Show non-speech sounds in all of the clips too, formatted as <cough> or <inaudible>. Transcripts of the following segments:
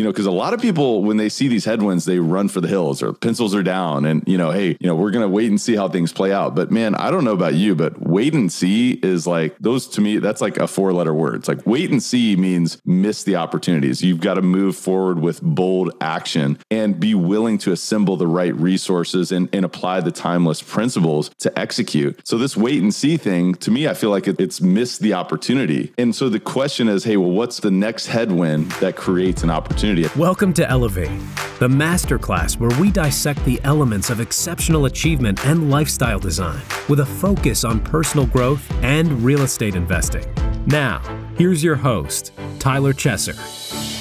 you know, because a lot of people, when they see these headwinds, they run for the hills or pencils are down and, you know, hey, you know, we're going to wait and see how things play out. But man, I don't know about you, but wait and see is like, those to me, that's like a four letter word. It's like wait and see means miss the opportunities. You've got to move forward with bold action and be willing to assemble the right resources and, and apply the timeless principles to execute. So this wait and see thing, to me, I feel like it, it's missed the opportunity. And so the question is, hey, well, what's the next headwind that creates an opportunity? Welcome to Elevate, the masterclass where we dissect the elements of exceptional achievement and lifestyle design with a focus on personal growth and real estate investing. Now, here's your host, Tyler Chesser.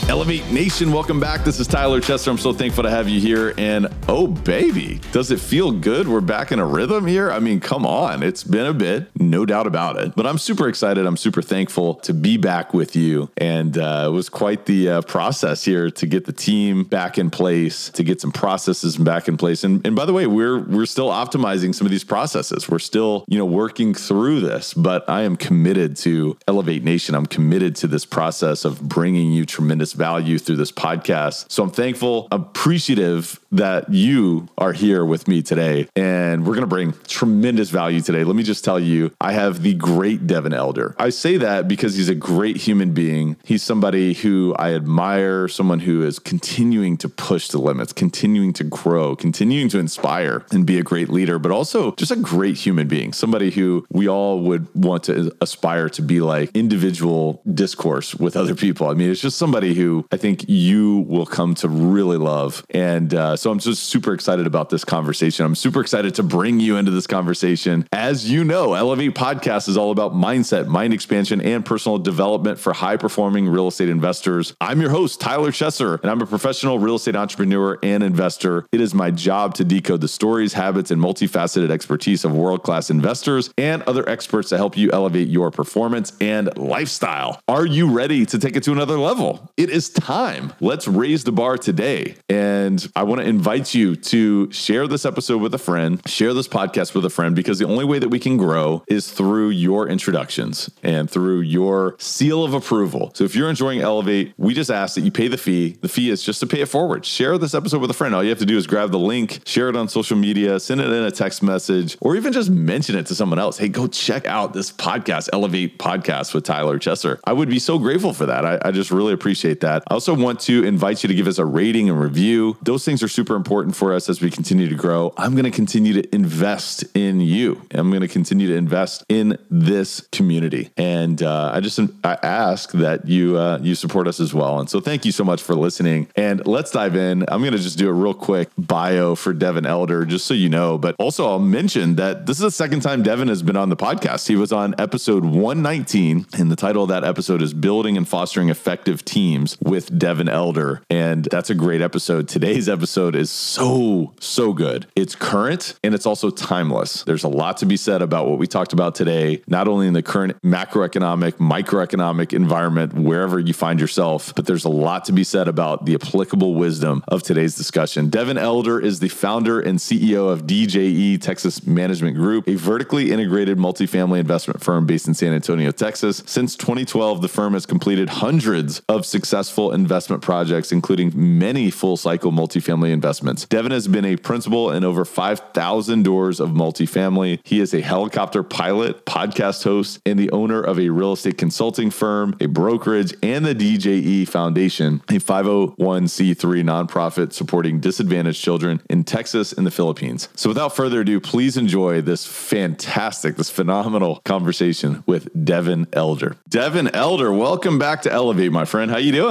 Elevate Nation, welcome back. This is Tyler Chesser. I'm so thankful to have you here. And oh, baby, does it feel good? We're back in a rhythm here. I mean, come on. It's been a bit, no doubt about it. But I'm super excited. I'm super thankful to be back with you. And uh, it was quite the uh, process here to get the team back in place, to get some processes back in place. And, and by the way, we're we're still optimizing some of these processes. We're still, you know, working through this. But I am committed to Elevate Nation. I'm committed to this process of bringing you tremendous value through this podcast. So I'm thankful, appreciative that you are here with me today. And we're going to bring tremendous value today. Let me just tell you, I have the great Devin Elder. I say that because he's a great human being. He's somebody who I admire, someone who is continuing to push the limits, continuing to grow, continuing to inspire and be a great leader, but also just a great human being, somebody who we all would want to aspire to be like individual discourse with other people. I mean, it's just somebody who I think you will come to really love. And uh, so I'm just super excited about this conversation. I'm super excited to bring you into this conversation. As you know, Elevate Podcast is all about mindset, mind expansion, and personal development for high performing real estate investors. I'm your host, Tyler Chesser, and I'm a professional real estate entrepreneur and investor. It is my job to decode the stories, habits, and multifaceted expertise of world class investors and other experts to help you elevate your performance and lifestyle. Are you ready to take it to another level? It is time. Let's raise the bar today. And I want to invite you to share this episode with a friend, share this podcast with a friend, because the only way that we can grow is through your introductions and through your seal of approval. So if you're enjoying Elevate, we just ask that you pay the fee. The fee is just to pay it forward. Share this episode with a friend. All you have to do is grab the link, share it on social media, send it in a text message, or even just mention it to someone else. Hey, go check out this podcast, Elevate Podcast with Tyler Chesser. I would be so grateful for that. I, I just really appreciate that. I also want to invite you to give us a rating and review. Those things are super important for us as we continue to grow. I'm going to continue to invest in you. I'm going to continue to invest in this community. And uh, I just I ask that you uh, you support us as well. And so thank you so much for listening. And let's dive in. I'm going to just do a real quick bio for Devin Elder, just so you know. But also, I'll mention that this is the second time Devin has been on the podcast. He was on episode 119, and the title of that episode is Building and Fostering Effective Teams with Devin Elder. And that's a great episode. Today's episode is so, so good. It's current and it's also timeless. There's a lot to be said about what we talked about today, not only in the current macroeconomic, microeconomic environment, wherever you find yourself, but there's a lot to be said about the applicable wisdom of today's discussion. Devin Elder is the founder and CEO of DJE Texas Management Group, a vertically integrated multifamily investment firm based in San Antonio, Texas. Since 2012, the firm has completed hundreds of successful investment projects, including many full cycle multifamily investments. Devin has been a principal in over 5,000 doors of multifamily. He is a helicopter pilot, podcast host, and the owner of a real estate consulting firm, a brokerage, and the DJE Foundation, a 501c3 nonprofit supporting disadvantaged children in Texas and the Philippines. So without further ado, please enjoy this fantastic, this phenomenal conversation with Devin Elder. Devin Elder, welcome back to Elevate, my friend. How you doing?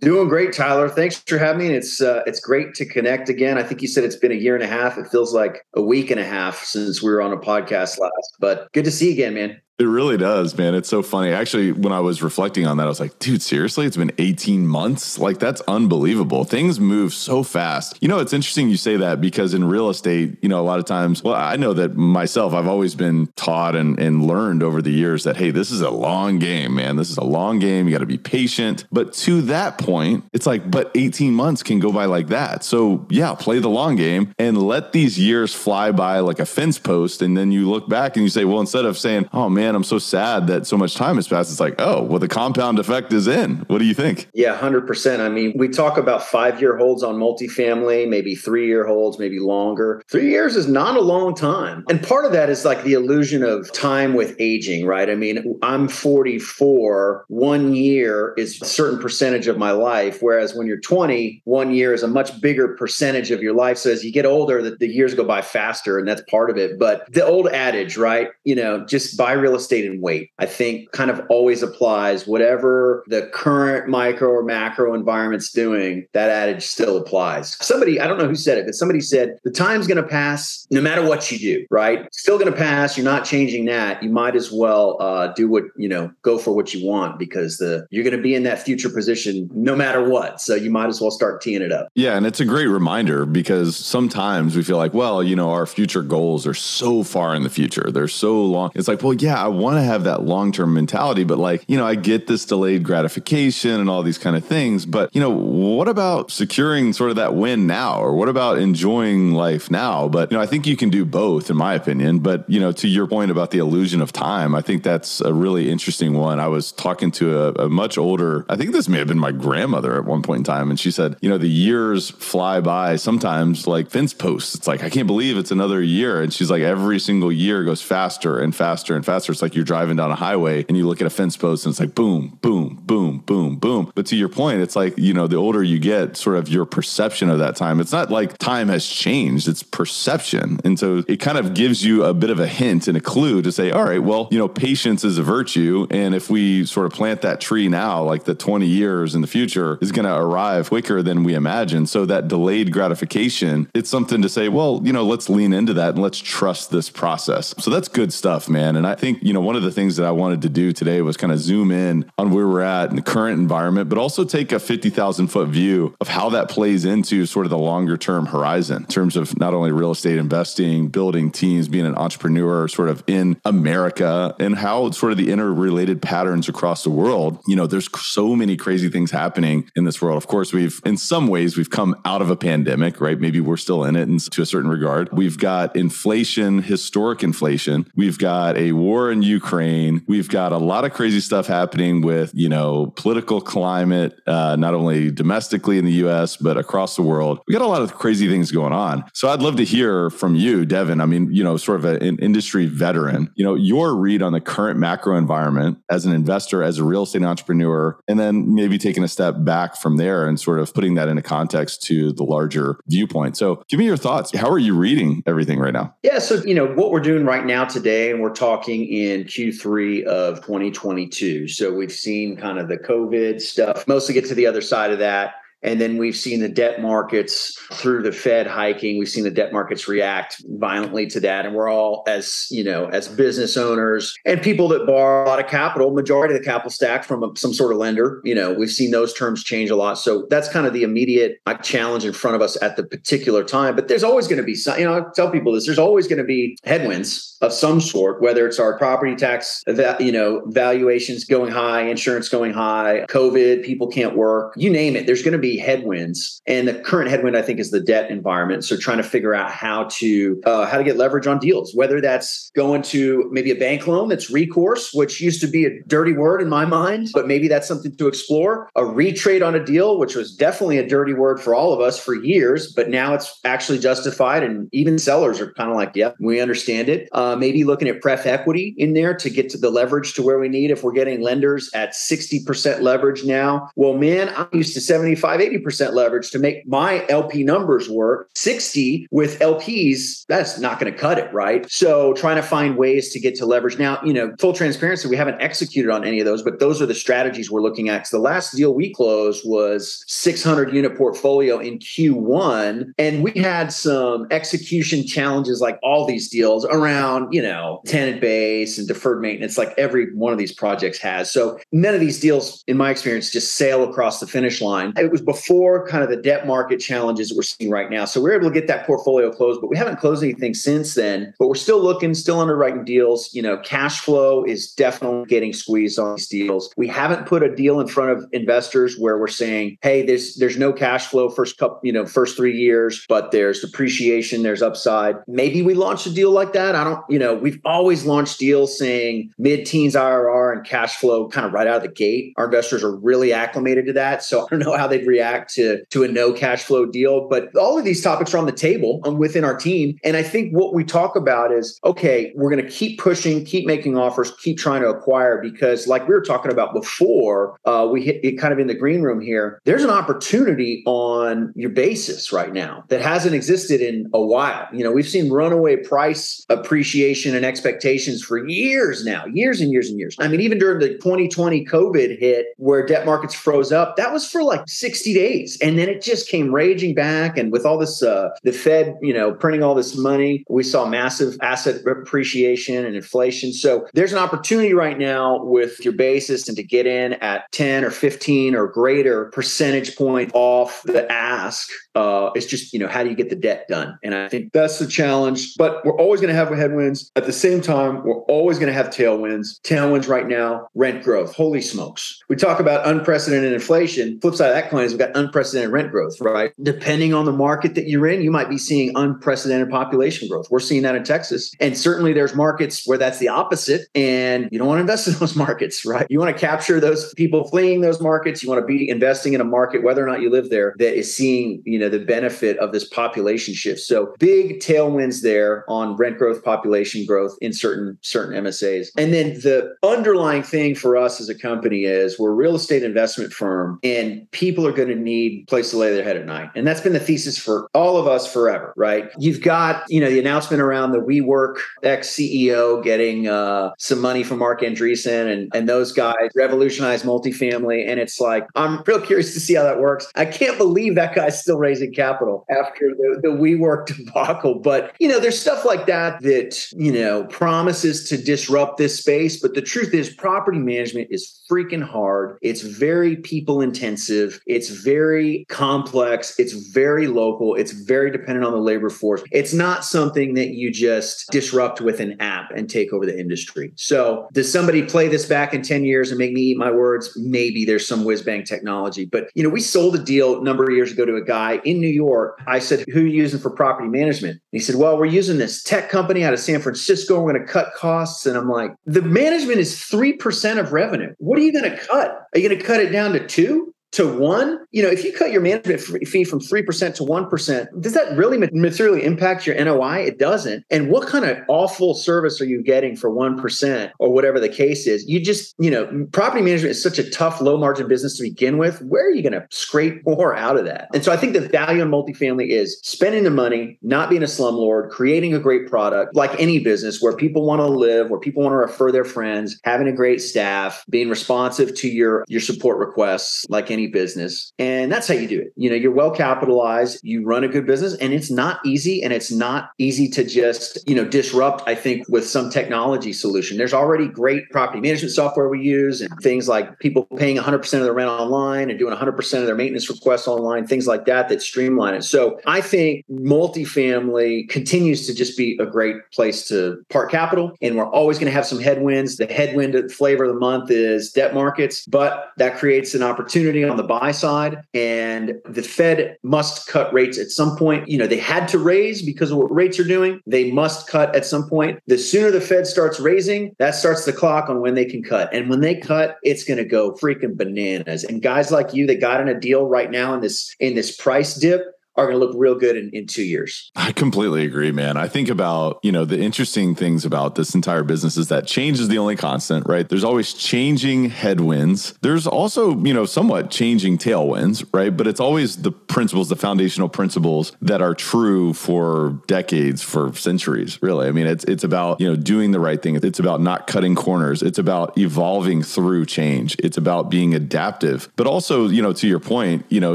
Doing great, Tyler. Thanks for having me. It's uh, it's great to connect again. I think you said it's been a year and a half. It feels like a week and a half since we were on a podcast last, but good to see you again, man. It really does, man. It's so funny. Actually, when I was reflecting on that, I was like, dude, seriously? It's been 18 months? Like, that's unbelievable. Things move so fast. You know, it's interesting you say that because in real estate, you know, a lot of times, well, I know that myself, I've always been taught and, and learned over the years that, hey, this is a long game, man. This is a long game. You got to be patient. But to that point, it's like, but 18 months can go by like that. So, yeah, play the long game and let these years fly by like a fence post. And then you look back and you say, well, instead of saying, oh, man, man, I'm so sad that so much time has passed. It's like, oh, well, the compound effect is in. What do you think? Yeah, 100%. I mean, we talk about five year holds on multifamily, maybe three year holds, maybe longer. Three years is not a long time. And part of that is like the illusion of time with aging, right? I mean, I'm 44. One year is a certain percentage of my life. Whereas when you're 20, one year is a much bigger percentage of your life. So as you get older, the, the years go by faster, and that's part of it. But the old adage, right? You know, just buy real estate and wait, I think kind of always applies. Whatever the current micro or macro environment's doing, that adage still applies. Somebody, I don't know who said it, but somebody said the time's going to pass no matter what you do, right? Still going to pass. You're not changing that. You might as well uh, do what, you know, go for what you want because the you're going to be in that future position no matter what. So you might as well start teeing it up. Yeah. And it's a great reminder because sometimes we feel like, well, you know, our future goals are so far in the future. They're so long. It's like, well, yeah, want to have that long term mentality, but like, you know, I get this delayed gratification and all these kind of things. But, you know, what about securing sort of that win now? Or what about enjoying life now? But, you know, I think you can do both, in my opinion. But, you know, to your point about the illusion of time, I think that's a really interesting one. I was talking to a, a much older, I think this may have been my grandmother at one point in time. And she said, you know, the years fly by sometimes like fence posts. It's like, I can't believe it's another year. And she's like, every single year goes faster and faster and faster. It's like you're driving down a highway and you look at a fence post and it's like boom, boom, boom, boom, boom. But to your point, it's like, you know, the older you get, sort of your perception of that time. It's not like time has changed, it's perception. And so it kind of gives you a bit of a hint and a clue to say, all right, well, you know, patience is a virtue. And if we sort of plant that tree now, like the 20 years in the future is going to arrive quicker than we imagine. So that delayed gratification, it's something to say, well, you know, let's lean into that and let's trust this process. So that's good stuff, man. And I think, you know, one of the things that I wanted to do today was kind of zoom in on where we're at in the current environment, but also take a 50,000 foot view of how that plays into sort of the longer term horizon in terms of not only real estate investing, building teams, being an entrepreneur sort of in America, and how sort of the interrelated patterns across the world. You know, there's so many crazy things happening in this world. Of course, we've, in some ways, we've come out of a pandemic, right? Maybe we're still in it and to a certain regard. We've got inflation, historic inflation. We've got a war in Ukraine. We've got a lot of crazy stuff happening with, you know, political climate, uh, not only domestically in the US, but across the world. We got a lot of crazy things going on. So I'd love to hear from you, Devin. I mean, you know, sort of a, an industry veteran, you know, your read on the current macro environment as an investor, as a real estate entrepreneur, and then maybe taking a step back from there and sort of putting that into context to the larger viewpoint. So give me your thoughts. How are you reading everything right now? Yeah. So, you know, what we're doing right now today, and we're talking in Q3 of 2022. So we've seen kind of the COVID stuff, mostly get to the other side of that. And then we've seen the debt markets through the Fed hiking. We've seen the debt markets react violently to that. And we're all, as you know, as business owners and people that borrow a lot of capital, majority of the capital stack from a, some sort of lender, you know, we've seen those terms change a lot. So that's kind of the immediate uh, challenge in front of us at the particular time. But there's always going to be some, you know, I tell people this, there's always going to be headwinds of some sort, whether it's our property tax, you know, valuations going high, insurance going high, COVID, people can't work, you name it. There's going to be headwinds, and the current headwind I think is the debt environment. So trying to figure out how to uh, how to get leverage on deals, whether that's going to maybe a bank loan that's recourse, which used to be a dirty word in my mind, but maybe that's something to explore. A retrade on a deal, which was definitely a dirty word for all of us for years, but now it's actually justified, and even sellers are kind of like, "Yep, we understand it." Uh, maybe looking at pref equity in there to get to the leverage to where we need. If we're getting lenders at sixty percent leverage now, well, man, I'm used to 75 80% leverage to make my LP numbers work. 60 with LPs, that's not going to cut it, right? So trying to find ways to get to leverage. Now, you know, full transparency, we haven't executed on any of those, but those are the strategies we're looking at. The last deal we closed was 600 unit portfolio in Q1. And we had some execution challenges like all these deals around, you know, tenant base and deferred maintenance, like every one of these projects has. So none of these deals, in my experience, just sail across the finish line. It was before kind of the debt market challenges that we're seeing right now. So we are able to get that portfolio closed, but we haven't closed anything since then. But we're still looking, still underwriting deals. You know, cash flow is definitely getting squeezed on these deals. We haven't put a deal in front of investors where we're saying, hey, there's there's no cash flow first couple, you know, first three years, but there's depreciation, there's upside. Maybe we launch a deal like that. I don't, you know, we've always launched deals saying mid-teens IRR and cash flow kind of right out of the gate. Our investors are really acclimated to that. So I don't know how they'd react to, to a no cash flow deal, but all of these topics are on the table um, within our team. And I think what we talk about is, okay, we're going to keep pushing, keep making offers, keep trying to acquire because like we were talking about before, uh, we hit it kind of in the green room here. There's an opportunity on your basis right now that hasn't existed in a while. You know, we've seen runaway price appreciation and expectations for years now, years and years and years. I mean, even during the 2020 COVID hit where debt markets froze up, that was for like 60 days. And then it just came raging back. And with all this, uh, the Fed, you know, printing all this money, we saw massive asset appreciation and inflation. So there's an opportunity right now with your basis and to get in at 10 or 15 or greater percentage point off the ask. Uh, it's just, you know, how do you get the debt done? And I think that's the challenge. But we're always going to have headwinds. At the same time, we're always going to have tailwinds. Tailwinds right now, rent growth. Holy smokes. We talk about unprecedented inflation. Flip side of that coin is we've got unprecedented rent growth, right? Depending on the market that you're in, you might be seeing unprecedented population growth. We're seeing that in Texas. And certainly there's markets where that's the opposite. And you don't want to invest in <laughs> those markets, right? You want to capture those people fleeing those markets. You want to be investing in a market, whether or not you live there, that is seeing, you know, the benefit of this population shift. So big tailwinds there on rent growth, population growth in certain certain MSAs. And then the underlying thing for us as a company is we're a real estate investment firm and people are going to need a place to lay their head at night. And that's been the thesis for all of us forever, right? You've got, you know, the announcement around the WeWork ex CEO getting uh, some money from Marc Andreessen and, and those guys revolutionized multifamily. And it's like, I'm real curious to see how that works. I can't believe that guy's still raising capital after the, the WeWork <laughs> debacle. But, you know, there's stuff like that that, you know, promises to disrupt this space. But the truth is, property management is freaking hard. It's very people intensive. It's very complex. It's very local. It's very dependent on the labor force. It's not something that you just disrupt with an app and take over the industry. So, does somebody play this back in 10 years and make me eat my words? Maybe there's some whiz bang technology. But, you know, we sold a deal a number of years ago to a guy in New York. I said, Who are you using for property management? And he said, Well, we're using this tech company out of San Francisco. We're going to cut costs. And I'm like, The management is 3% of revenue. What are you going to cut? Are you going to cut it down to two? To one, you know, if you cut your management fee from 3% to 1%, does that really materially impact your NOI? It doesn't. And what kind of awful service are you getting for 1% or whatever the case is? You just, you know, property management is such a tough, low margin business to begin with. Where are you going to scrape more out of that? And so I think the value in multifamily is spending the money, not being a slumlord, creating a great product like any business where people want to live, where people want to refer their friends, having a great staff, being responsive to your, your support requests like any any business. And that's how you do it. You know, you're well capitalized, you run a good business, and it's not easy. And it's not easy to just, you know, disrupt, I think, with some technology solution. There's already great property management software we use and things like people paying 100% of their rent online and doing 100% of their maintenance requests online, things like that that streamline it. So I think multifamily continues to just be a great place to park capital. And we're always going to have some headwinds. The headwind flavor of the month is debt markets, but that creates an opportunity on the buy side, and the Fed must cut rates at some point. You know, they had to raise because of what rates are doing. They must cut at some point. The sooner the Fed starts raising, that starts the clock on when they can cut. And when they cut, it's going to go freaking bananas. And guys like you that got in a deal right now in this in this price dip, are going to look real good in, in two years. I completely agree, man. I think about, you know, the interesting things about this entire business is that change is the only constant, right? There's always changing headwinds. There's also, you know, somewhat changing tailwinds, right? But it's always the principles, the foundational principles that are true for decades, for centuries, really. I mean, it's it's about, you know, doing the right thing. It's about not cutting corners. It's about evolving through change. It's about being adaptive. But also, you know, to your point, you know,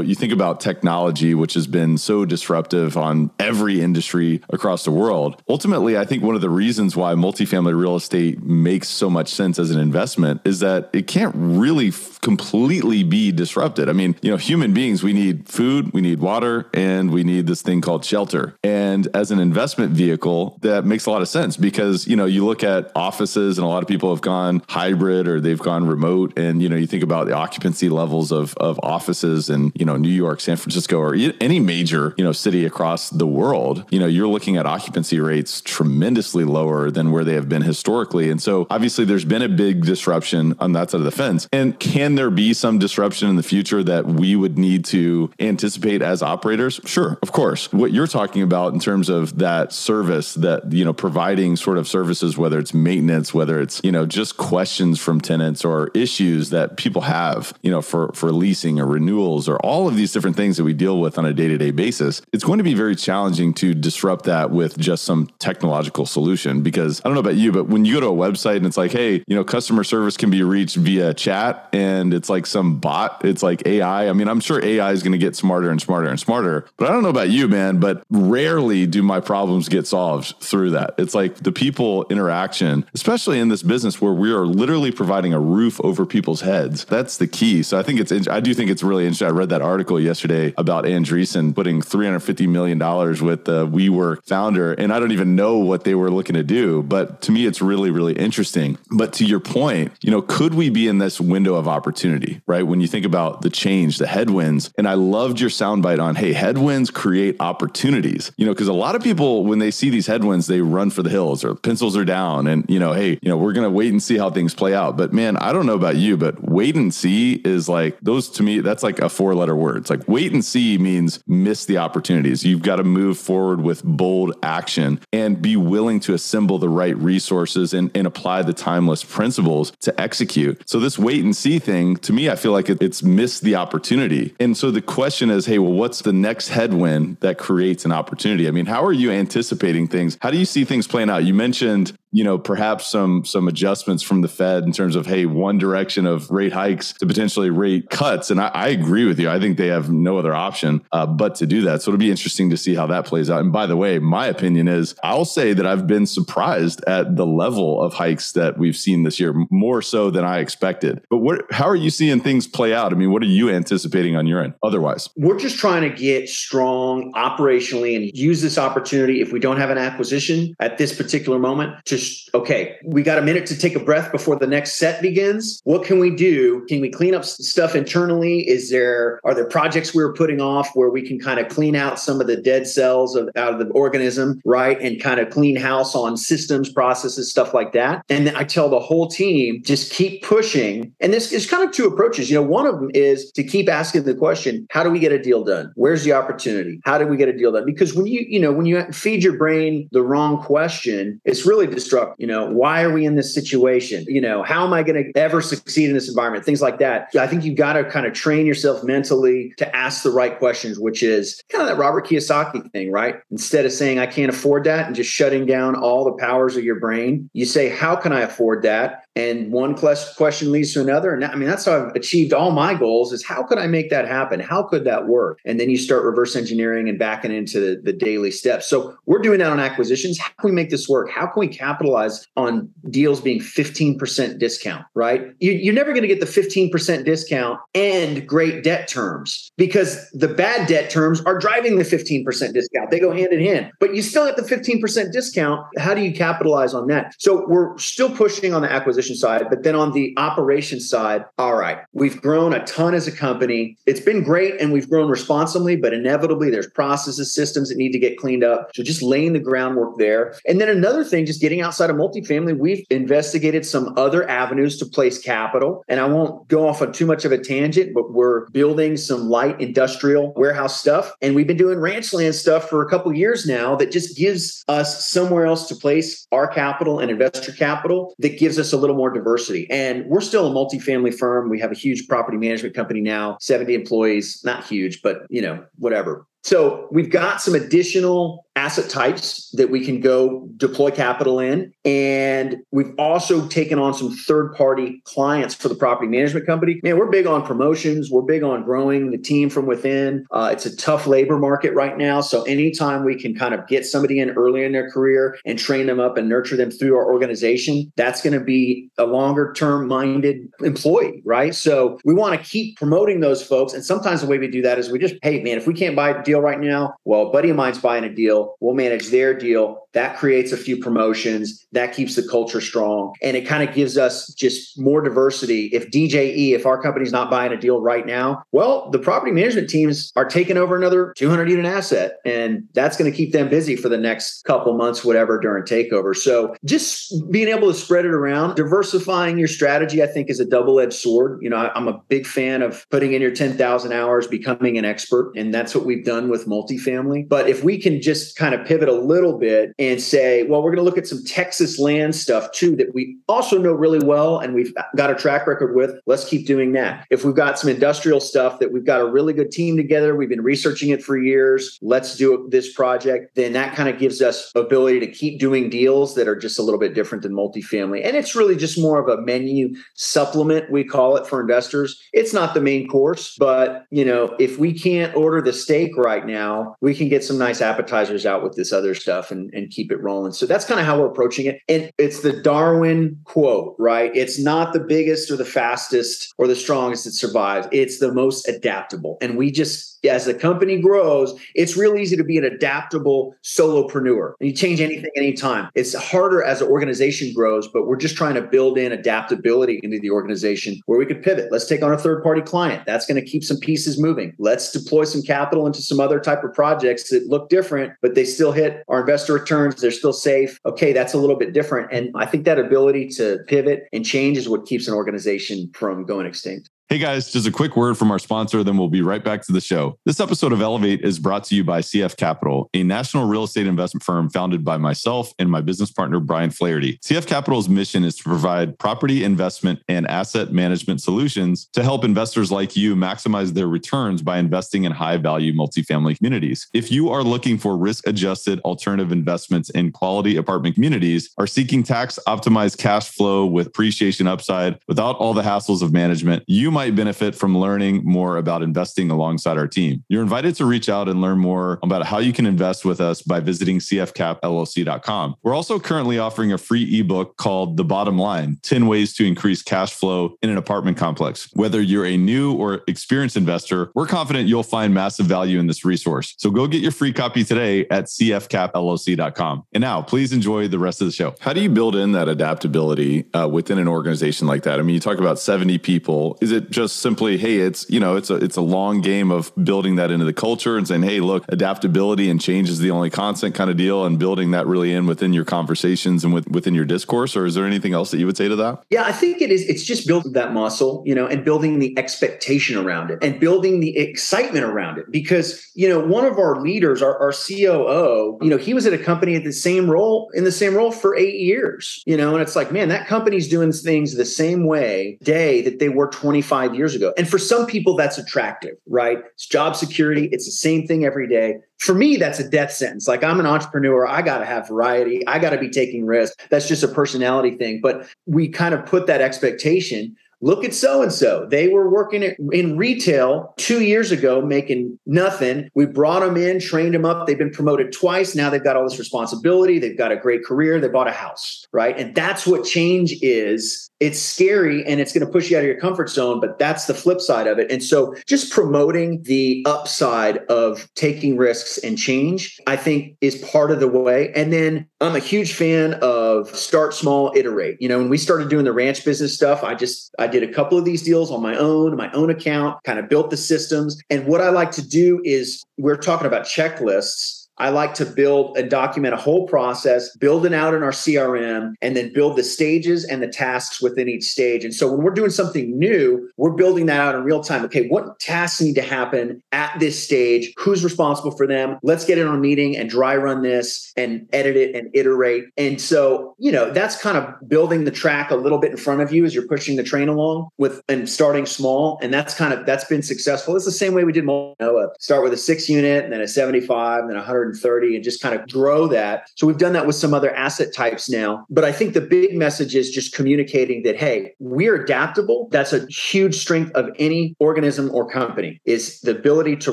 you think about technology, which has been so disruptive on every industry across the world. Ultimately, I think one of the reasons why multifamily real estate makes so much sense as an investment is that it can't really f- completely be disrupted. I mean, you know, human beings, we need food, we need water, and we need this thing called shelter. And as an investment vehicle, that makes a lot of sense because, you know, you look at offices and a lot of people have gone hybrid or they've gone remote. And, you know, you think about the occupancy levels of, of offices in, you know, New York, San Francisco, or any major, you know, city across the world, you know, you're looking at occupancy rates tremendously lower than where they have been historically. And so obviously there's been a big disruption on that side of the fence. And can there be some disruption in the future that we would need to anticipate as operators? Sure, of course. What you're talking about in terms of that service that, you know, providing sort of services, whether it's maintenance, whether it's, you know, just questions from tenants or issues that people have, you know, for, for leasing or renewals or all of these different things that we deal with on a day to day basis, it's going to be very challenging to disrupt that with just some technological solution. Because I don't know about you, but when you go to a website and it's like, hey, you know, customer service can be reached via chat and it's like some bot, it's like AI. I mean, I'm sure AI is going to get smarter and smarter and smarter, but I don't know about you, man, but rarely do my problems get solved through that. It's like the people interaction, especially in this business where we are literally providing a roof over people's heads. That's the key. So I think it's, I do think it's really interesting. I read that article yesterday about Andreessen putting $350 million with the WeWork founder, and I don't even know what they were looking to do. But to me, it's really, really interesting. But to your point, you know, could we be in this window of opportunity, right? When you think about the change, the headwinds, and I loved your soundbite on, hey, headwinds create opportunities, you know, because a lot of people, when they see these headwinds, they run for the hills or pencils are down and, you know, hey, you know, we're going to wait and see how things play out. But man, I don't know about you, but wait and see is like, those to me, that's like a four letter word. It's like wait and see means miss the opportunities. You've got to move forward with bold action and be willing to assemble the right resources and, and apply the timeless principles to execute. So this wait and see thing, to me, I feel like it, it's missed the opportunity. And so the question is, hey, well, what's the next headwind that creates an opportunity? I mean, how are you anticipating things? How do you see things playing out? You mentioned you know perhaps some some adjustments from the fed in terms of hey one direction of rate hikes to potentially rate cuts. And i, I agree with you. I think they have no other option uh, but to do that. So it'll be interesting to see how that plays out. And by the way my opinion is i'll say that i've been surprised at the level of hikes that we've seen this year more so than i expected. But what how are you seeing things play out? I mean what are you anticipating on your end otherwise? We're just trying to get strong operationally and use this opportunity if we don't have an acquisition at this particular moment to okay, we got a minute to take a breath before the next set begins. What can we do? Can we clean up stuff internally? Is there are there projects we are putting off where we can kind of clean out some of the dead cells of, out of the organism, right? And kind of clean house on systems, processes, stuff like that. And I tell the whole team just keep pushing. And this is kind of two approaches. You know, one of them is to keep asking the question, how do we get a deal done? Where's the opportunity? How do we get a deal done? Because when you, you know, when you feed your brain the wrong question, it's really destructive you know, why are we in this situation? You know, how am I going to ever succeed in this environment? Things like that. I think you've got to kind of train yourself mentally to ask the right questions, which is kind of that Robert Kiyosaki thing, right? Instead of saying, I can't afford that and just shutting down all the powers of your brain, you say, how can I afford that? And one question leads to another. And i mean that's how i've achieved all my goals is how could i make that happen? How could that work? And then you start reverse engineering and backing into the, the daily steps. So we're doing that on acquisitions. How can we make this work? How can we capitalize on deals being 15% discount right? You, you're never going to get the 15% discount and great debt terms because the bad debt terms are driving the 15% discount. They go hand in hand but you still get the 15% discount. How do you capitalize on that? So we're still pushing on the acquisition side. But then on the operation side, all right, we've grown a ton as a company. It's been great and we've grown responsibly, but inevitably there's processes, systems that need to get cleaned up. So just laying the groundwork there. And then another thing, just getting outside of multifamily, we've investigated some other avenues to place capital. And I won't go off on too much of a tangent, but we're building some light industrial warehouse stuff. And we've been doing ranch land stuff for a couple years now that just gives us somewhere else to place our capital and investor capital that gives us a little little more diversity. And we're still a multifamily firm. We have a huge property management company now, 70 employees, not huge, but you know, whatever. So we've got some additional asset types that we can go deploy capital in. And we've also taken on some third party clients for the property management company. Man, we're big on promotions. We're big on growing the team from within. Uh, it's a tough labor market right now. So anytime we can kind of get somebody in early in their career and train them up and nurture them through our organization, that's going to be a longer term minded employee, right? So we want to keep promoting those folks. And sometimes the way we do that is we just, hey, man, if we can't buy a deal right now, well, buddy of mine's buying a deal We'll manage their deal. That creates a few promotions. That keeps the culture strong. And it kind of gives us just more diversity. If DJE, if our company's not buying a deal right now, well, the property management teams are taking over another 200 unit asset. And that's going to keep them busy for the next couple months, whatever, during takeover. So just being able to spread it around, diversifying your strategy, I think is a double edged sword. You know, I'm a big fan of putting in your 10,000 hours, becoming an expert. And that's what we've done with multifamily. But if we can just kind of pivot a little bit and say, well, we're going to look at some Texas land stuff too that we also know really well and we've got a track record with. Let's keep doing that. If we've got some industrial stuff that we've got a really good team together, we've been researching it for years, let's do this project, then that kind of gives us ability to keep doing deals that are just a little bit different than multifamily. And it's really just more of a menu supplement, we call it for investors. It's not the main course, but you know, if we can't order the steak right now, we can get some nice appetizers out with this other stuff and, and keep it rolling. So that's kind of how we're approaching it. And it's the Darwin quote, right? It's not the biggest or the fastest or the strongest that survives. It's the most adaptable. And we just as the company grows, it's real easy to be an adaptable solopreneur. And you change anything anytime. It's harder as an organization grows, but we're just trying to build in adaptability into the organization where we could pivot. Let's take on a third party client. That's going to keep some pieces moving. Let's deploy some capital into some other type of projects that look different, but they still hit our investor returns. They're still safe. Okay, that's a little bit different. And I think that ability to pivot and change is what keeps an organization from going extinct. Hey guys, just a quick word from our sponsor, then we'll be right back to the show. This episode of Elevate is brought to you by CF Capital, a national real estate investment firm founded by myself and my business partner, Brian Flaherty. CF Capital's mission is to provide property investment and asset management solutions to help investors like you maximize their returns by investing in high value multifamily communities. If you are looking for risk adjusted alternative investments in quality apartment communities, are seeking tax optimized cash flow with appreciation upside without all the hassles of management, you might benefit from learning more about investing alongside our team. You're invited to reach out and learn more about how you can invest with us by visiting cfcapllc.com. We're also currently offering a free ebook called The Bottom Line 10 Ways to Increase Cash Flow in an Apartment Complex. Whether you're a new or experienced investor, we're confident you'll find massive value in this resource. So go get your free copy today at cfcapllc.com. And now, please enjoy the rest of the show. How do you build in that adaptability uh, within an organization like that? I mean, you talk about 70 people. Is it just simply, hey, it's you know, it's a it's a long game of building that into the culture and saying, hey, look, adaptability and change is the only constant kind of deal, and building that really in within your conversations and with, within your discourse. Or is there anything else that you would say to that? Yeah, I think it is. It's just building that muscle, you know, and building the expectation around it, and building the excitement around it. Because you know, one of our leaders, our, our COO, you know, he was at a company at the same role in the same role for eight years, you know, and it's like, man, that company's doing things the same way day that they were 25 five years ago. And for some people, that's attractive, right? It's job security. It's the same thing every day. For me, that's a death sentence. Like I'm an entrepreneur. I got to have variety. I got to be taking risks. That's just a personality thing. But we kind of put that expectation Look at so and so. They were working in retail two years ago, making nothing. We brought them in, trained them up. They've been promoted twice. Now they've got all this responsibility. They've got a great career. They bought a house, right? And that's what change is. It's scary and it's going to push you out of your comfort zone, but that's the flip side of it. And so just promoting the upside of taking risks and change, I think is part of the way. And then I'm a huge fan of start small, iterate. You know, when we started doing the ranch business stuff, I just, I did a couple of these deals on my own, my own account, kind of built the systems. And what I like to do is we're talking about checklists I like to build and document a whole process, build it out in our CRM, and then build the stages and the tasks within each stage. And so when we're doing something new, we're building that out in real time. Okay, what tasks need to happen at this stage? Who's responsible for them? Let's get in on a meeting and dry run this and edit it and iterate. And so, you know, that's kind of building the track a little bit in front of you as you're pushing the train along with and starting small. And that's kind of that's been successful. It's the same way we did Noah. Start with a six unit and then a 75 and then 130 and just kind of grow that. So we've done that with some other asset types now. But I think the big message is just communicating that, hey, we're adaptable. That's a huge strength of any organism or company is the ability to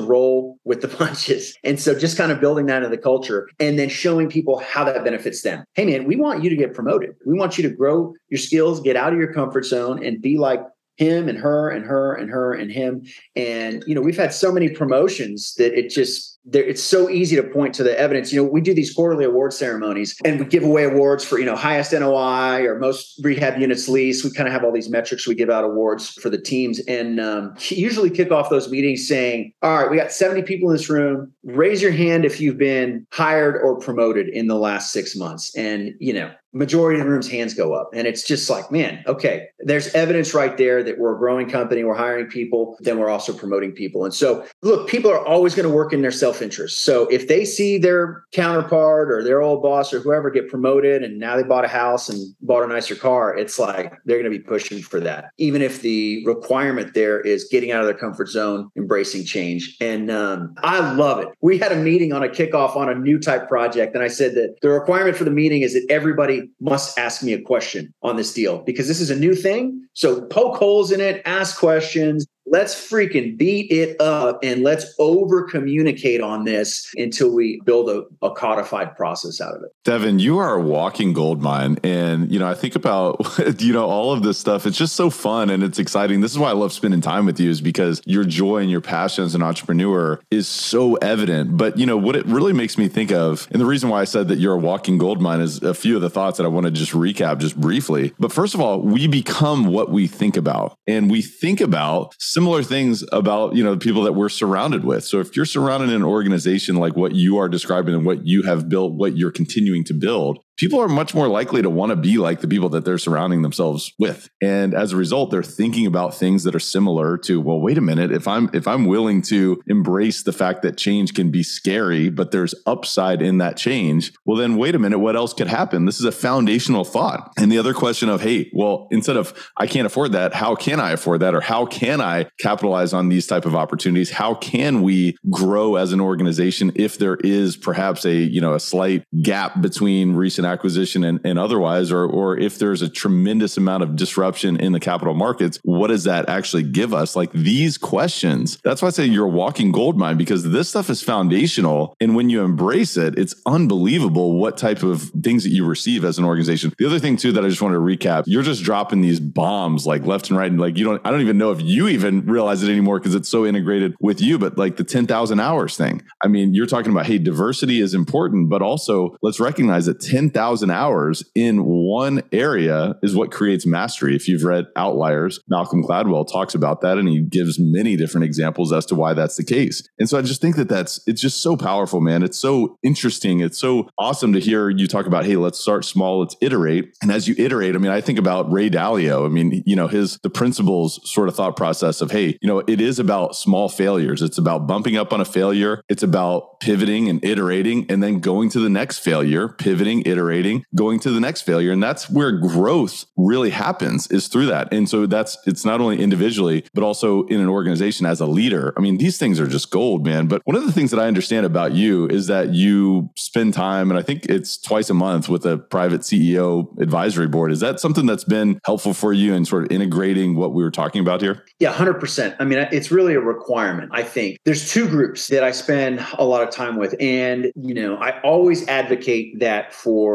roll with the <laughs> punches. And so just kind of building that in the culture and then showing people how that benefits them. Hey man, we want you to get promoted. We want you to grow your skills, get out of your comfort zone and be like him and her and her and her and him. And, you know, we've had so many promotions that it just, there, it's so easy to point to the evidence. You know, we do these quarterly award ceremonies and we give away awards for, you know, highest NOI or most rehab units leased. We kind of have all these metrics. We give out awards for the teams and um, usually kick off those meetings saying, all right, we got 70 people in this room. Raise your hand if you've been hired or promoted in the last six months. And, you know, majority of the room's hands go up. And it's just like man okay there's evidence right there that we're a growing company we're hiring people then we're also promoting people. And so look people are always going to work in their self-interest. So if they see their counterpart or their old boss or whoever get promoted and now they bought a house and bought a nicer car it's like they're going to be pushing for that even if the requirement there is getting out of their comfort zone embracing change. And um, i love it. We had a meeting on a kickoff on a new type project and i said that the requirement for the meeting is that everybody must ask me a question on this deal because this is a new thing. So poke holes in it, ask questions, let's freaking beat it up and let's over communicate on this until we build a, a, codified process out of it. Devin, you are a walking gold mine. And, you know, I think about, <laughs> you know, all of this stuff. It's just so fun and it's exciting. This is why I love spending time with you is because your joy and your passion as an entrepreneur is so evident. But, you know, what it really makes me think of, and the reason why I said that you're a walking gold mine is a few of the thoughts that I want to just recap just briefly. But first of all, we become what we think about and we think about similar things about you know the people that we're surrounded with. So if you're surrounded in an organization like what you are describing and what you have built what you're continuing to build people are much more likely to want to be like the people that they're surrounding themselves with. And as a result they're thinking about things that are similar to well wait a minute if i'm if i'm willing to embrace the fact that change can be scary but there's upside in that change well then wait a minute what else could happen? This is a foundational thought. And the other question of hey well instead of i can't afford that how can i afford that? Or how can i capitalize on these type of opportunities? How can we grow as an organization if there is perhaps a you know a slight gap between recent acquisition and, and otherwise, or, or if there's a tremendous amount of disruption in the capital markets, what does that actually give us? Like these questions, that's why I say you're a walking gold mine because this stuff is foundational. And when you embrace it, it's unbelievable what type of things that you receive as an organization. The other thing too that I just wanted to recap, you're just dropping these bombs like left and right. And like you don't, I don't even know if you even realize it anymore because it's so integrated with you, but like the 10,000 hours thing. I mean, you're talking about, hey, diversity is important, but also let's recognize that 10 10,000 hours in one area is what creates mastery. If you've read Outliers, Malcolm Gladwell talks about that and he gives many different examples as to why that's the case. And so I just think that that's, it's just so powerful, man. It's so interesting. It's so awesome to hear you talk about, hey, let's start small, let's iterate. And as you iterate, I mean, I think about Ray Dalio. I mean, you know, his, the principles sort of thought process of, hey, you know, it is about small failures. It's about bumping up on a failure. It's about pivoting and iterating and then going to the next failure, pivoting, iterating iterating, going to the next failure. And that's where growth really happens is through that. And so that's, it's not only individually, but also in an organization as a leader. I mean, these things are just gold, man. But one of the things that I understand about you is that you spend time, and I think it's twice a month with a private CEO advisory board. Is that something that's been helpful for you in sort of integrating what we were talking about here? Yeah, 100%. I mean, it's really a requirement, I think. There's two groups that I spend a lot of time with. And, you know, I always advocate that for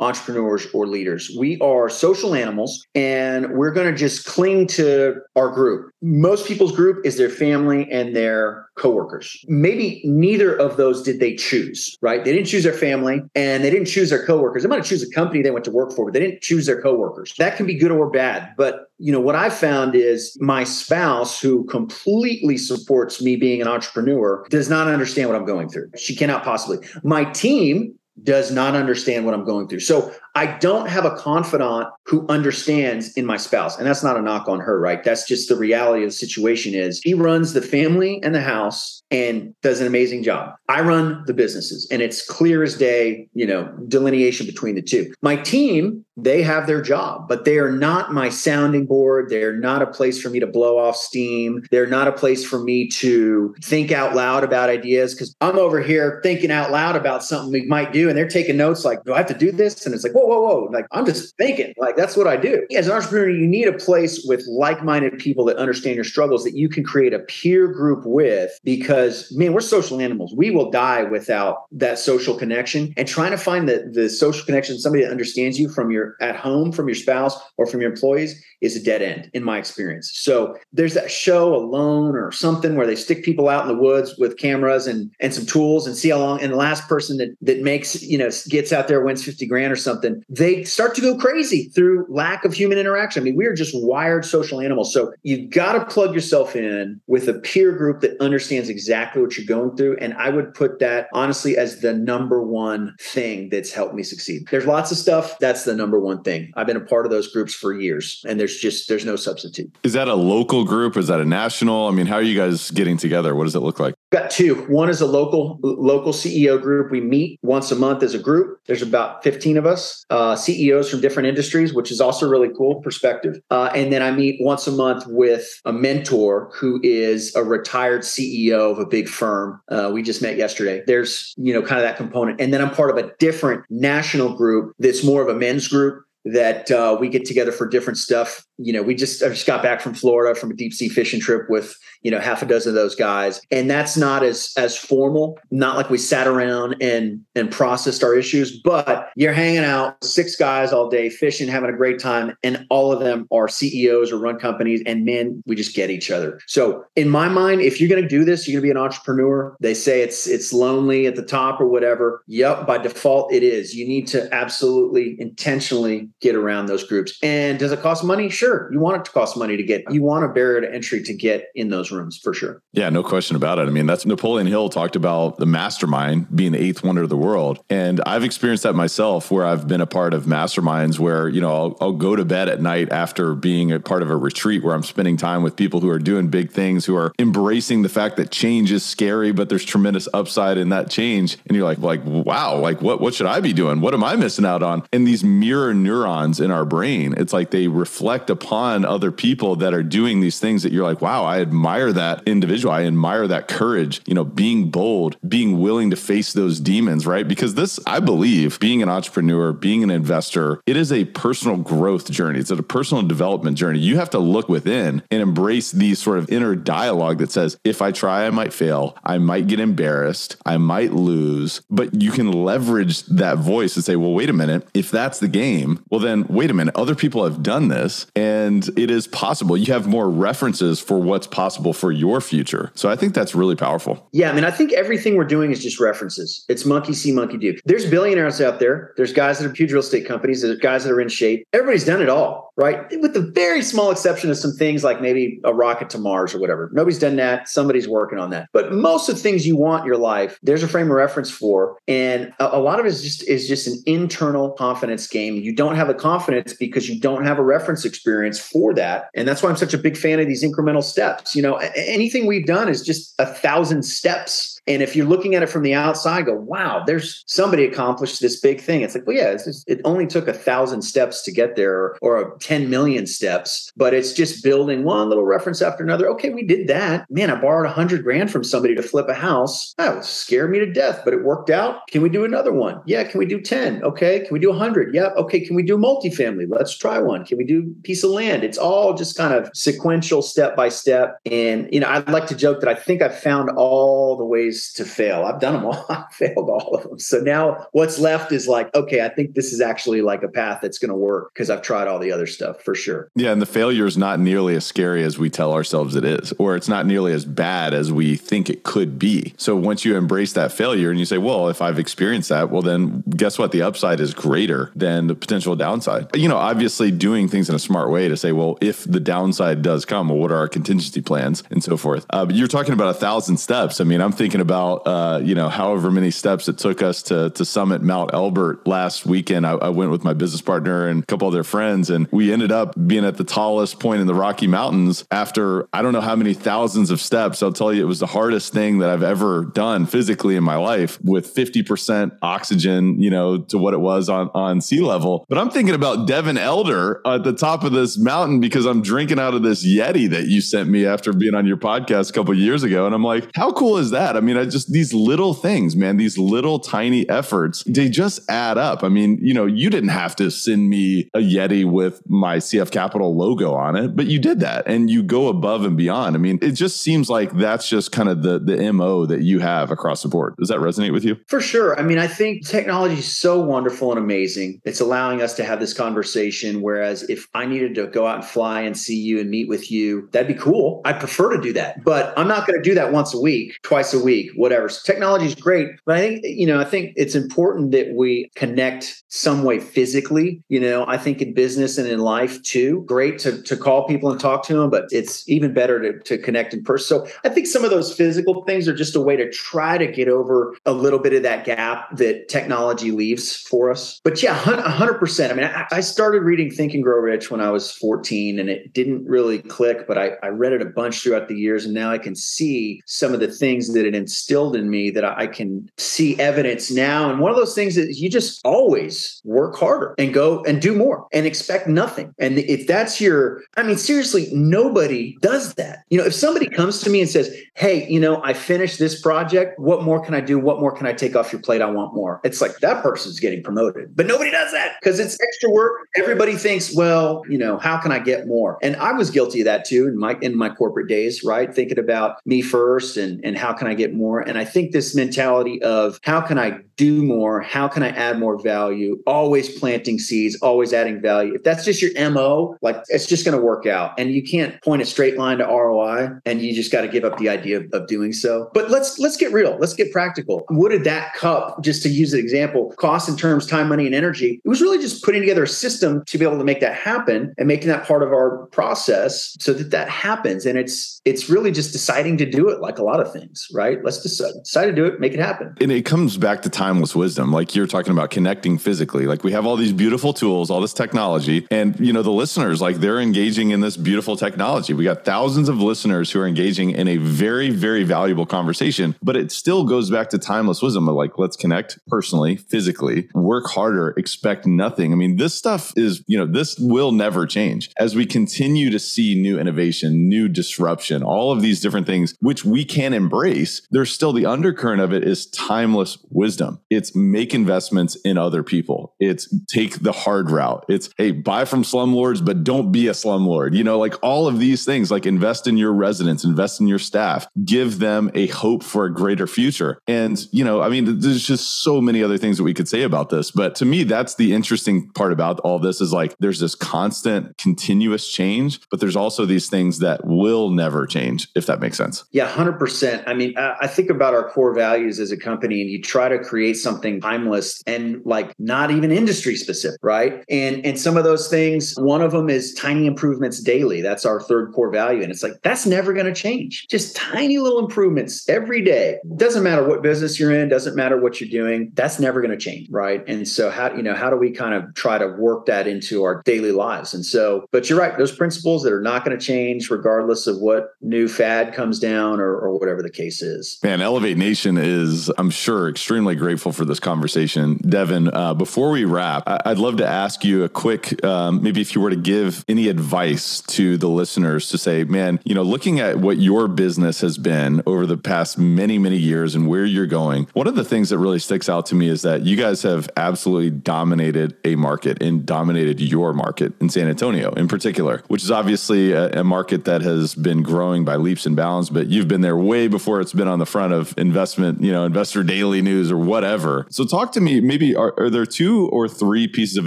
entrepreneurs or leaders. We are social animals and we're going to just cling to our group. Most people's group is their family and their coworkers. Maybe neither of those did they choose, right? They didn't choose their family and they didn't choose their coworkers. They might have choose a company they went to work for, but they didn't choose their coworkers. That can be good or bad. But you know what I found is my spouse, who completely supports me being an entrepreneur, does not understand what I'm going through. She cannot possibly. My team does not understand what I'm going through. So I don't have a confidant who understands in my spouse. And that's not a knock on her, right? That's just the reality of the situation is he runs the family and the house and does an amazing job. I run the businesses and it's clear as day, you know, delineation between the two. My team, they have their job, but they are not my sounding board. They're not a place for me to blow off steam. They're not a place for me to think out loud about ideas because I'm over here thinking out loud about something we might do and they're taking notes like, do I have to do this? And it's like, whoa, whoa, whoa. Like, I'm just thinking, like, that's what I do. As an entrepreneur, you need a place with like minded people that understand your struggles that you can create a peer group with because, man, we're social animals. We will die without that social connection. And trying to find the, the social connection, somebody that understands you from your at home, from your spouse, or from your employees is a dead end in my experience. So there's that show alone or something where they stick people out in the woods with cameras and and some tools and see how long and the last person that that makes, you know, gets out there wins 50 grand or something, they start to go crazy through lack of human interaction. I mean, we are just wired social animals. So you've got to plug yourself in with a peer group that understands exactly what you're going through. And I would put that honestly as the number one thing that's helped me succeed. There's lots of stuff. That's the number one thing. I've been a part of those groups for years and there's just, there's no substitute. Is that a local group? Is that a national? I mean, how are you guys getting together? What does it look like? Got two. One is a local local CEO group. We meet once a month as a group. There's about 15 of us, uh, CEOs from different industries, which is also really cool perspective. Uh, and then I meet once a month with a mentor who is a retired CEO of a big firm. Uh, we just met yesterday. There's you know kind of that component, and then I'm part of a different national group that's more of a men's group that uh, we get together for different stuff. You know, we just I just got back from Florida from a deep sea fishing trip with you know half a dozen of those guys, and that's not as as formal. Not like we sat around and and processed our issues, but you're hanging out six guys all day fishing, having a great time, and all of them are CEOs or run companies, and man, we just get each other. So in my mind, if you're going to do this, you're going to be an entrepreneur. They say it's it's lonely at the top or whatever. Yep, by default it is. You need to absolutely intentionally get around those groups. And does it cost money? Sure. You want it to cost money to get, you want a barrier to entry to get in those rooms for sure. Yeah, no question about it. I mean, that's Napoleon Hill talked about the mastermind being the eighth wonder of the world. And I've experienced that myself where I've been a part of masterminds where, you know, I'll, I'll go to bed at night after being a part of a retreat where I'm spending time with people who are doing big things, who are embracing the fact that change is scary, but there's tremendous upside in that change. And you're like, like, wow, like what, what should I be doing? What am I missing out on? And these mirror neurons in our brain. It's like they reflect upon other people that are doing these things that you're like, wow, I admire that individual. I admire that courage, you know, being bold, being willing to face those demons, right? Because this, I believe, being an entrepreneur, being an investor, it is a personal growth journey. It's a personal development journey. You have to look within and embrace these sort of inner dialogue that says, if I try, I might fail. I might get embarrassed. I might lose. But you can leverage that voice and say, well, wait a minute. If that's the game, well, then wait a minute, other people have done this and it is possible. You have more references for what's possible for your future. So I think that's really powerful. Yeah. I mean, I think everything we're doing is just references. It's monkey see, monkey do. There's billionaires out there. There's guys that are huge real estate companies. There's guys that are in shape. Everybody's done it all, right? With the very small exception of some things like maybe a rocket to Mars or whatever. Nobody's done that. Somebody's working on that. But most of the things you want in your life, there's a frame of reference for. And a, a lot of it is just is just an internal confidence game. You don't have the confidence because you don't have a reference experience for that. And that's why I'm such a big fan of these incremental steps. You know, anything we've done is just a thousand steps and if you're looking at it from the outside, go, wow, there's somebody accomplished this big thing. It's like, well, yeah, just, it only took a thousand steps to get there or, or 10 million steps, but it's just building one little reference after another. Okay, we did that. Man, I borrowed a hundred grand from somebody to flip a house. That would scare me to death, but it worked out. Can we do another one? Yeah. Can we do 10? Okay. Can we do 100? Yeah. Okay. Can we do multifamily? Let's try one. Can we do piece of land? It's all just kind of sequential step by step. And, you know, I'd like to joke that I think I've found all the ways ways to fail. I've done them all. <laughs> I failed all of them. So now what's left is like, okay, I think this is actually like a path that's going to work because I've tried all the other stuff for sure. Yeah, and the failure is not nearly as scary as we tell ourselves it is, or it's not nearly as bad as we think it could be. So once you embrace that failure and you say, well, if I've experienced that, well, then guess what? The upside is greater than the potential downside. You know, obviously doing things in a smart way to say, well, if the downside does come, well, what are our contingency plans and so forth? Uh, you're talking about a thousand steps. I mean, I'm thinking about, uh, you know, however many steps it took us to, to summit Mount Elbert last weekend. I, I went with my business partner and a couple of their friends, and we ended up being at the tallest point in the Rocky Mountains after I don't know how many thousands of steps. I'll tell you, it was the hardest thing that I've ever done physically in my life with 50% oxygen, you know, to what it was on, on sea level. But I'm thinking about Devin Elder at the top of this mountain because I'm drinking out of this Yeti that you sent me after being on your podcast a couple years ago. And I'm like, how cool is that? I mean, I mean, just, these little things, man, these little tiny efforts, they just add up. I mean, you know, you didn't have to send me a Yeti with my CF Capital logo on it, but you did that and you go above and beyond. I mean, it just seems like that's just kind of the, the MO that you have across the board. Does that resonate with you? For sure. I mean, I think technology is so wonderful and amazing. It's allowing us to have this conversation. Whereas if I needed to go out and fly and see you and meet with you, that'd be cool. I'd prefer to do that, but I'm not going to do that once a week, twice a week, whatever. So technology is great, but I think, you know, I think it's important that we connect some way physically. You know, I think in business and in life too, great to, to call people and talk to them, but it's even better to, to connect in person. So I think some of those physical things are just a way to try to get over a little bit of that gap that technology leaves for us. But yeah, 100%. I mean, I, I started reading Think and Grow Rich when I was 14 and it didn't really click, but I, I read it a bunch throughout the years. And now I can see some of the things that it instilled in me that I can see evidence now. And one of those things is you just always work harder and go and do more and expect nothing. And if that's your, I mean, seriously, nobody does that. You know, if somebody comes to me and says, Hey, you know, I finished this project, what more can I do? What more can I take off your plate? I want more. It's like that person's getting promoted, but nobody does that because it's extra work. Everybody thinks, well, you know, how can I get more? And I was guilty of that too in my in my corporate days, right? Thinking about me first and and how can I get more? And I think this mentality of how can I do more? How can I add more value? Always planting seeds, always adding value. If that's just your MO, like it's just going to work out. And you can't point a straight line to ROI and you just got to give up the idea of, of doing so. But let's let's get real. Let's get practical. What did that cup, just to use an example, cost in terms time, money, and energy? It was really just putting together a system to be able to make that happen and making that part of our process so that that happens. And it's it's really just deciding to do it like a lot of things, right? Let's decide, decide to do it, make it happen. And it comes back to timeless wisdom. Like you're talking about connecting physically. Like we have all these beautiful tools, all this technology, and you know, the listeners, like they're engaging in this beautiful technology. We got thousands of listeners who are engaging in a very, very valuable conversation, but it still goes back to timeless wisdom of like, let's connect personally, physically, work harder, expect nothing. I mean, this stuff is, you know, this will never change as we continue to see new innovation, new disruption, all of these different things, which we can embrace. There's still the undercurrent of it is timeless wisdom. It's make investments in other people. It's take the hard route. It's, hey, buy from slumlords, but don't be a slumlord. You know, like all of these things, like invest in your residents, invest in your staff, give them a hope for a greater future. And, you know, I mean, there's just so many other things that we could say about this. But to me, that's the interesting part about all this is like there's this constant, continuous change, but there's also these things that will never change, if that makes sense. Yeah, 100%. I mean, I think about our core values as a company, and you try to create something timeless and like not even industry specific, right? And and some of those things, one of them is tiny improvements daily. That's our third core value. And it's like, that's never going to change. Just tiny little improvements every day. Doesn't matter what business you're in, doesn't matter what you're doing. That's never going to change. Right. And so how, you know, how do we kind of try to work that into our daily lives? And so, but you're right, those principles that are not going to change regardless of what new fad comes down or, or whatever the case is. Man, Elevate Nation is, I'm sure, extremely grateful for this conversation. Devin, uh, before we wrap, I- would love to ask you a quick, um, maybe if you were to give any advice to the listeners to say, man, you know, looking at what your business has been over the past many, many years and where you're going, one of the things that really sticks out to me is that you guys have absolutely dominated a market and dominated your market in San Antonio in particular, which is obviously a, a market that has been growing by leaps and bounds, but you've been there way before it's been on the front of investment, you know, investor daily news or whatever. So talk to me, maybe are, are there two or three pieces of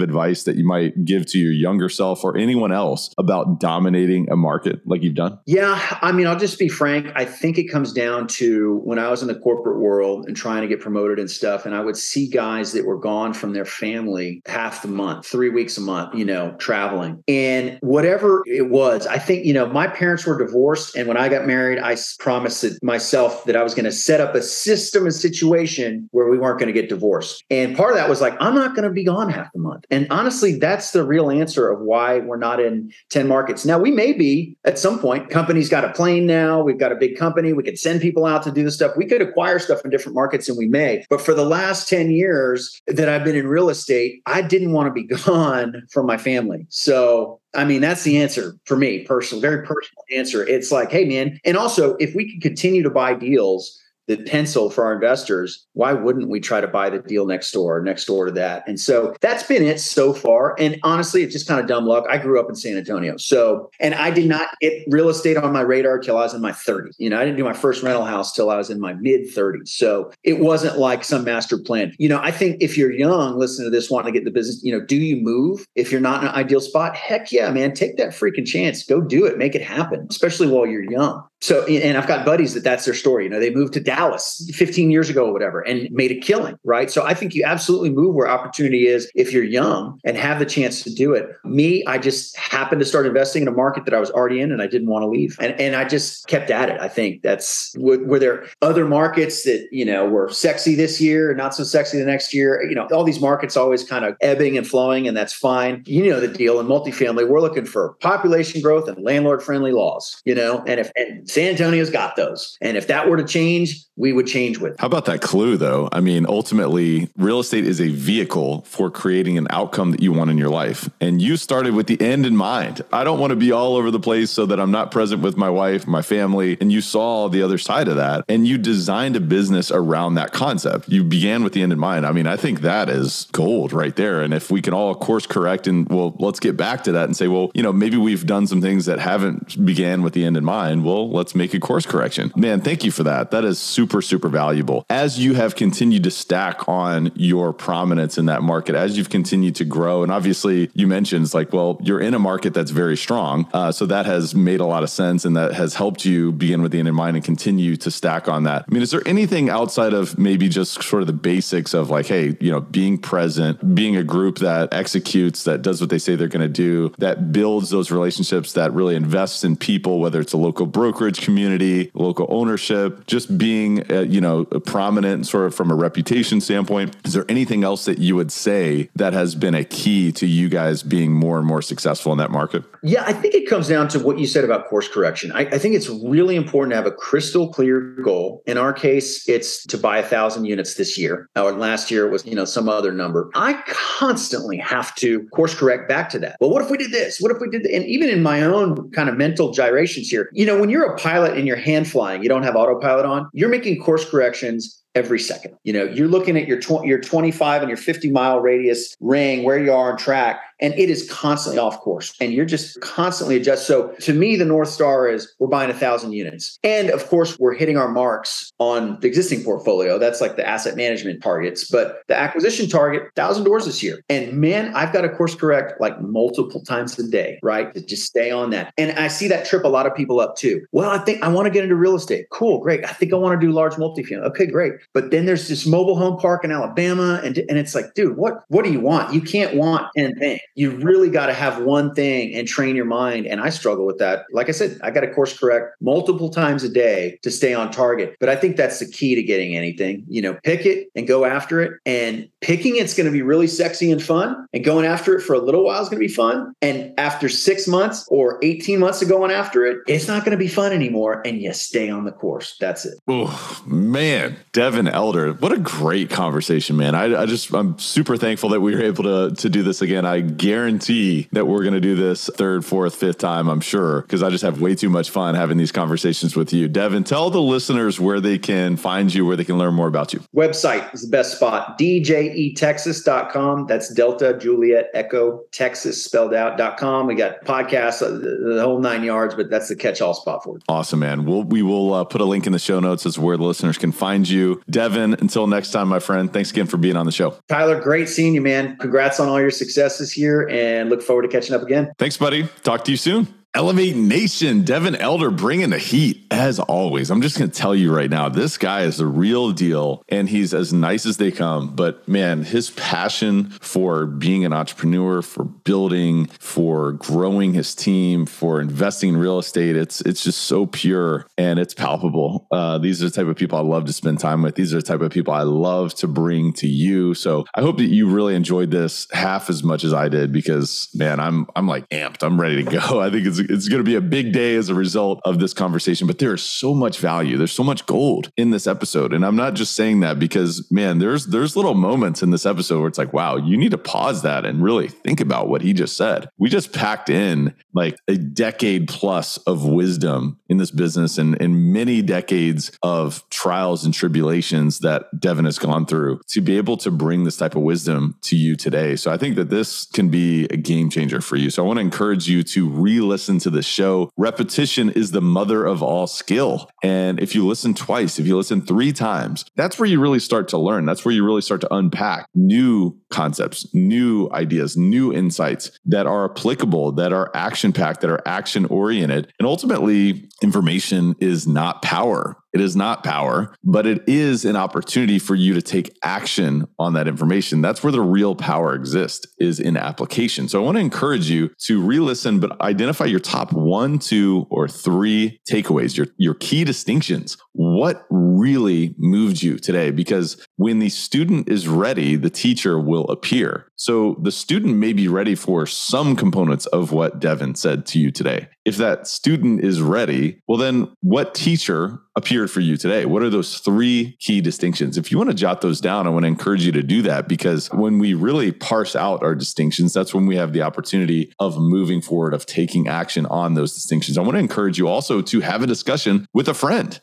advice that you might give to your younger self or anyone else about dominating a market like you've done? Yeah. I mean, I'll just be frank. I think it comes down to when I was in the corporate world and trying to get promoted and stuff, and I would see guys that were gone from their family half the month, three weeks a month, you know, traveling. And whatever it was, I think, you know, my parents were divorced. And when I got married, I promised myself that I was going to set up a system and situation where we weren't going to get divorced. And part of that was like, I'm not going to be gone half the month. And honestly, that's the real answer of why we're not in 10 markets. Now, we may be at some point. Company's got a plane now. We've got a big company. We could send people out to do the stuff. We could acquire stuff in different markets and we may. But for the last 10 years that I've been in real estate, I didn't want to be <laughs> gone from my family. So I mean, that's the answer for me personally, very personal answer. It's like, hey, man. And also, if we can continue to buy deals the pencil for our investors, why wouldn't we try to buy the deal next door, next door to that? And so that's been it so far. And honestly, it's just kind of dumb luck. I grew up in San Antonio. So, and I did not get real estate on my radar till I was in my 30s. You know, I didn't do my first rental house till I was in my mid 30s. So it wasn't like some master plan. You know, I think if you're young, listen to this, wanting to get the business, you know, do you move? If you're not in an ideal spot, heck yeah, man, take that freaking chance. Go do it, make it happen, especially while you're young. So, and I've got buddies that that's their story. You know, they moved to Dallas 15 years ago or whatever and made a killing, right? So I think you absolutely move where opportunity is if you're young and have the chance to do it. Me, I just happened to start investing in a market that I was already in and I didn't want to leave. And, and I just kept at it. I think that's were there other markets that, you know, were sexy this year and not so sexy the next year. You know, all these markets always kind of ebbing and flowing, and that's fine. You know, the deal in multifamily, we're looking for population growth and landlord friendly laws, you know, and if, and San Antonio's got those. And if that were to change, we would change with. How about that clue, though? I mean, ultimately, real estate is a vehicle for creating an outcome that you want in your life. And you started with the end in mind. I don't want to be all over the place so that I'm not present with my wife, my family. And you saw the other side of that. And you designed a business around that concept. You began with the end in mind. I mean, I think that is gold right there. And if we can all course correct and well, let's get back to that and say, well, you know, maybe we've done some things that haven't began with the end in mind. Well, let's make a course correction. Man, thank you for that. That is super, super valuable. As you have continued to stack on your prominence in that market, as you've continued to grow, and obviously you mentioned it's like, well, you're in a market that's very strong. Uh, so that has made a lot of sense and that has helped you begin with the end in mind and continue to stack on that. I mean, is there anything outside of maybe just sort of the basics of like, hey, you know, being present, being a group that executes, that does what they say they're going to do, that builds those relationships, that really invests in people, whether it's a local brokerage community, local ownership, just being, uh, you know, prominent sort of from a reputation standpoint. Is there anything else that you would say that has been a key to you guys being more and more successful in that market? Yeah, I think it comes down to what you said about course correction. I, I think it's really important to have a crystal clear goal. In our case, it's to buy a thousand units this year. Or last year was, you know, some other number. I constantly have to course correct back to that. Well, what if we did this? What if we did? And even in my own kind of mental gyrations here, you know, when you're a pilot and you're hand flying, you don't have autopilot on, you're making course corrections every second. You know, you're looking at your tw- your 25 and your 50 mile radius ring where you are on track and it is constantly off course and you're just constantly adjust. So to me, the North Star is we're buying a thousand units. And of course, we're hitting our marks on the existing portfolio. That's like the asset management targets, but the acquisition target, thousand doors this year. And man, I've got to course correct like multiple times a day, right? To just stay on that. And I see that trip a lot of people up too. Well, I think I want to get into real estate. Cool, great. I think I want to do large multifamily. Okay, great. But then there's this mobile home park in Alabama. And, and it's like, dude, what, what do you want? You can't want 10 things you really got to have one thing and train your mind. And I struggle with that. Like I said, I got to course correct multiple times a day to stay on target. But I think that's the key to getting anything. You know, pick it and go after it. And picking it's going to be really sexy and fun. And going after it for a little while is going to be fun. And after six months or 18 months of going after it, it's not going to be fun anymore. And you stay on the course. That's it. Oh, man. Devin Elder, what a great conversation, man. I, I just, I'm super thankful that we were able to, to do this again. I guarantee that we're going to do this third, fourth, fifth time, I'm sure, because I just have way too much fun having these conversations with you. Devin, tell the listeners where they can find you, where they can learn more about you. Website is the best spot, djetexas.com. That's Delta Juliet Echo Texas spelled out.com. We got podcasts, uh, the, the whole nine yards, but that's the catch all spot for it. Awesome, man. We'll, we will uh, put a link in the show notes as where the listeners can find you. Devin, until next time, my friend, thanks again for being on the show. Tyler, great seeing you, man. Congrats on all your successes here and look forward to catching up again. Thanks, buddy. Talk to you soon. Elevate Nation, Devin Elder bringing the heat as always. I'm just going to tell you right now, this guy is the real deal and he's as nice as they come. But man, his passion for being an entrepreneur, for building, for growing his team, for investing in real estate, it's it's just so pure and it's palpable. Uh, these are the type of people I love to spend time with. These are the type of people I love to bring to you. So I hope that you really enjoyed this half as much as I did because man, I'm I'm like amped. I'm ready to go. <laughs> I think it's it's going to be a big day as a result of this conversation. But there is so much value. There's so much gold in this episode, and I'm not just saying that because man, there's there's little moments in this episode where it's like, wow, you need to pause that and really think about what he just said. We just packed in like a decade plus of wisdom in this business and, in many decades of trials and tribulations that Devin has gone through to be able to bring this type of wisdom to you today. So I think that this can be a game changer for you. So I want to encourage you to re listen to the show. Repetition is the mother of all skill. And if you listen twice, if you listen three times, that's where you really start to learn. That's where you really start to unpack new concepts, new ideas, new insights that are applicable, that are action packed, that are action oriented. And ultimately, information is not power. It is not power, but it is an opportunity for you to take action on that information. That's where the real power exists is in application. So I want to encourage you to re-listen, but identify your top one, two, or three takeaways, your, your key distinctions. What really moved you today? Because when the student is ready, the teacher will appear. So the student may be ready for some components of what Devin said to you today. If that student is ready, well, then what teacher appeared for you today? What are those three key distinctions? If you want to jot those down, I want to encourage you to do that because when we really parse out our distinctions, that's when we have the opportunity of moving forward, of taking action on those distinctions. I want to encourage you also to have a discussion with a friend.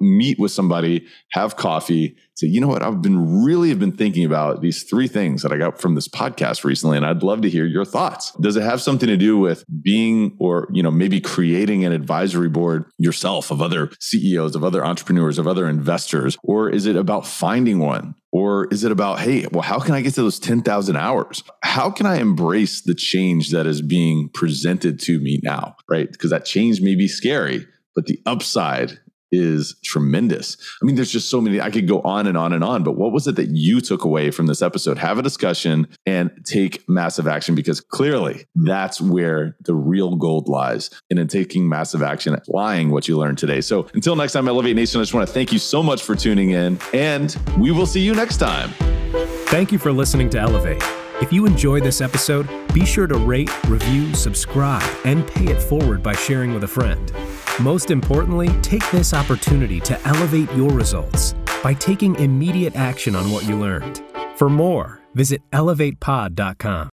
Meet with somebody, have coffee, say, you know what, I've been really have been thinking about these three things that I got from this podcast recently, and I'd love to hear your thoughts. Does it have something to do with being or, you know, maybe creating an advisory board yourself of other CEOs, of other entrepreneurs, of other investors? Or is it about finding one? Or is it about, hey, well, how can I get to those 10,000 hours? How can I embrace the change that is being presented to me now? Right. Because that change may be scary, but the upside is tremendous. I mean, there's just so many, I could go on and on and on, but what was it that you took away from this episode? Have a discussion and take massive action because clearly that's where the real gold lies and in taking massive action, applying what you learned today. So until next time, Elevate Nation, I just want to thank you so much for tuning in and we will see you next time. Thank you for listening to Elevate. If you enjoyed this episode, be sure to rate, review, subscribe, and pay it forward by sharing with a friend. Most importantly, take this opportunity to elevate your results by taking immediate action on what you learned. For more, visit elevatepod.com.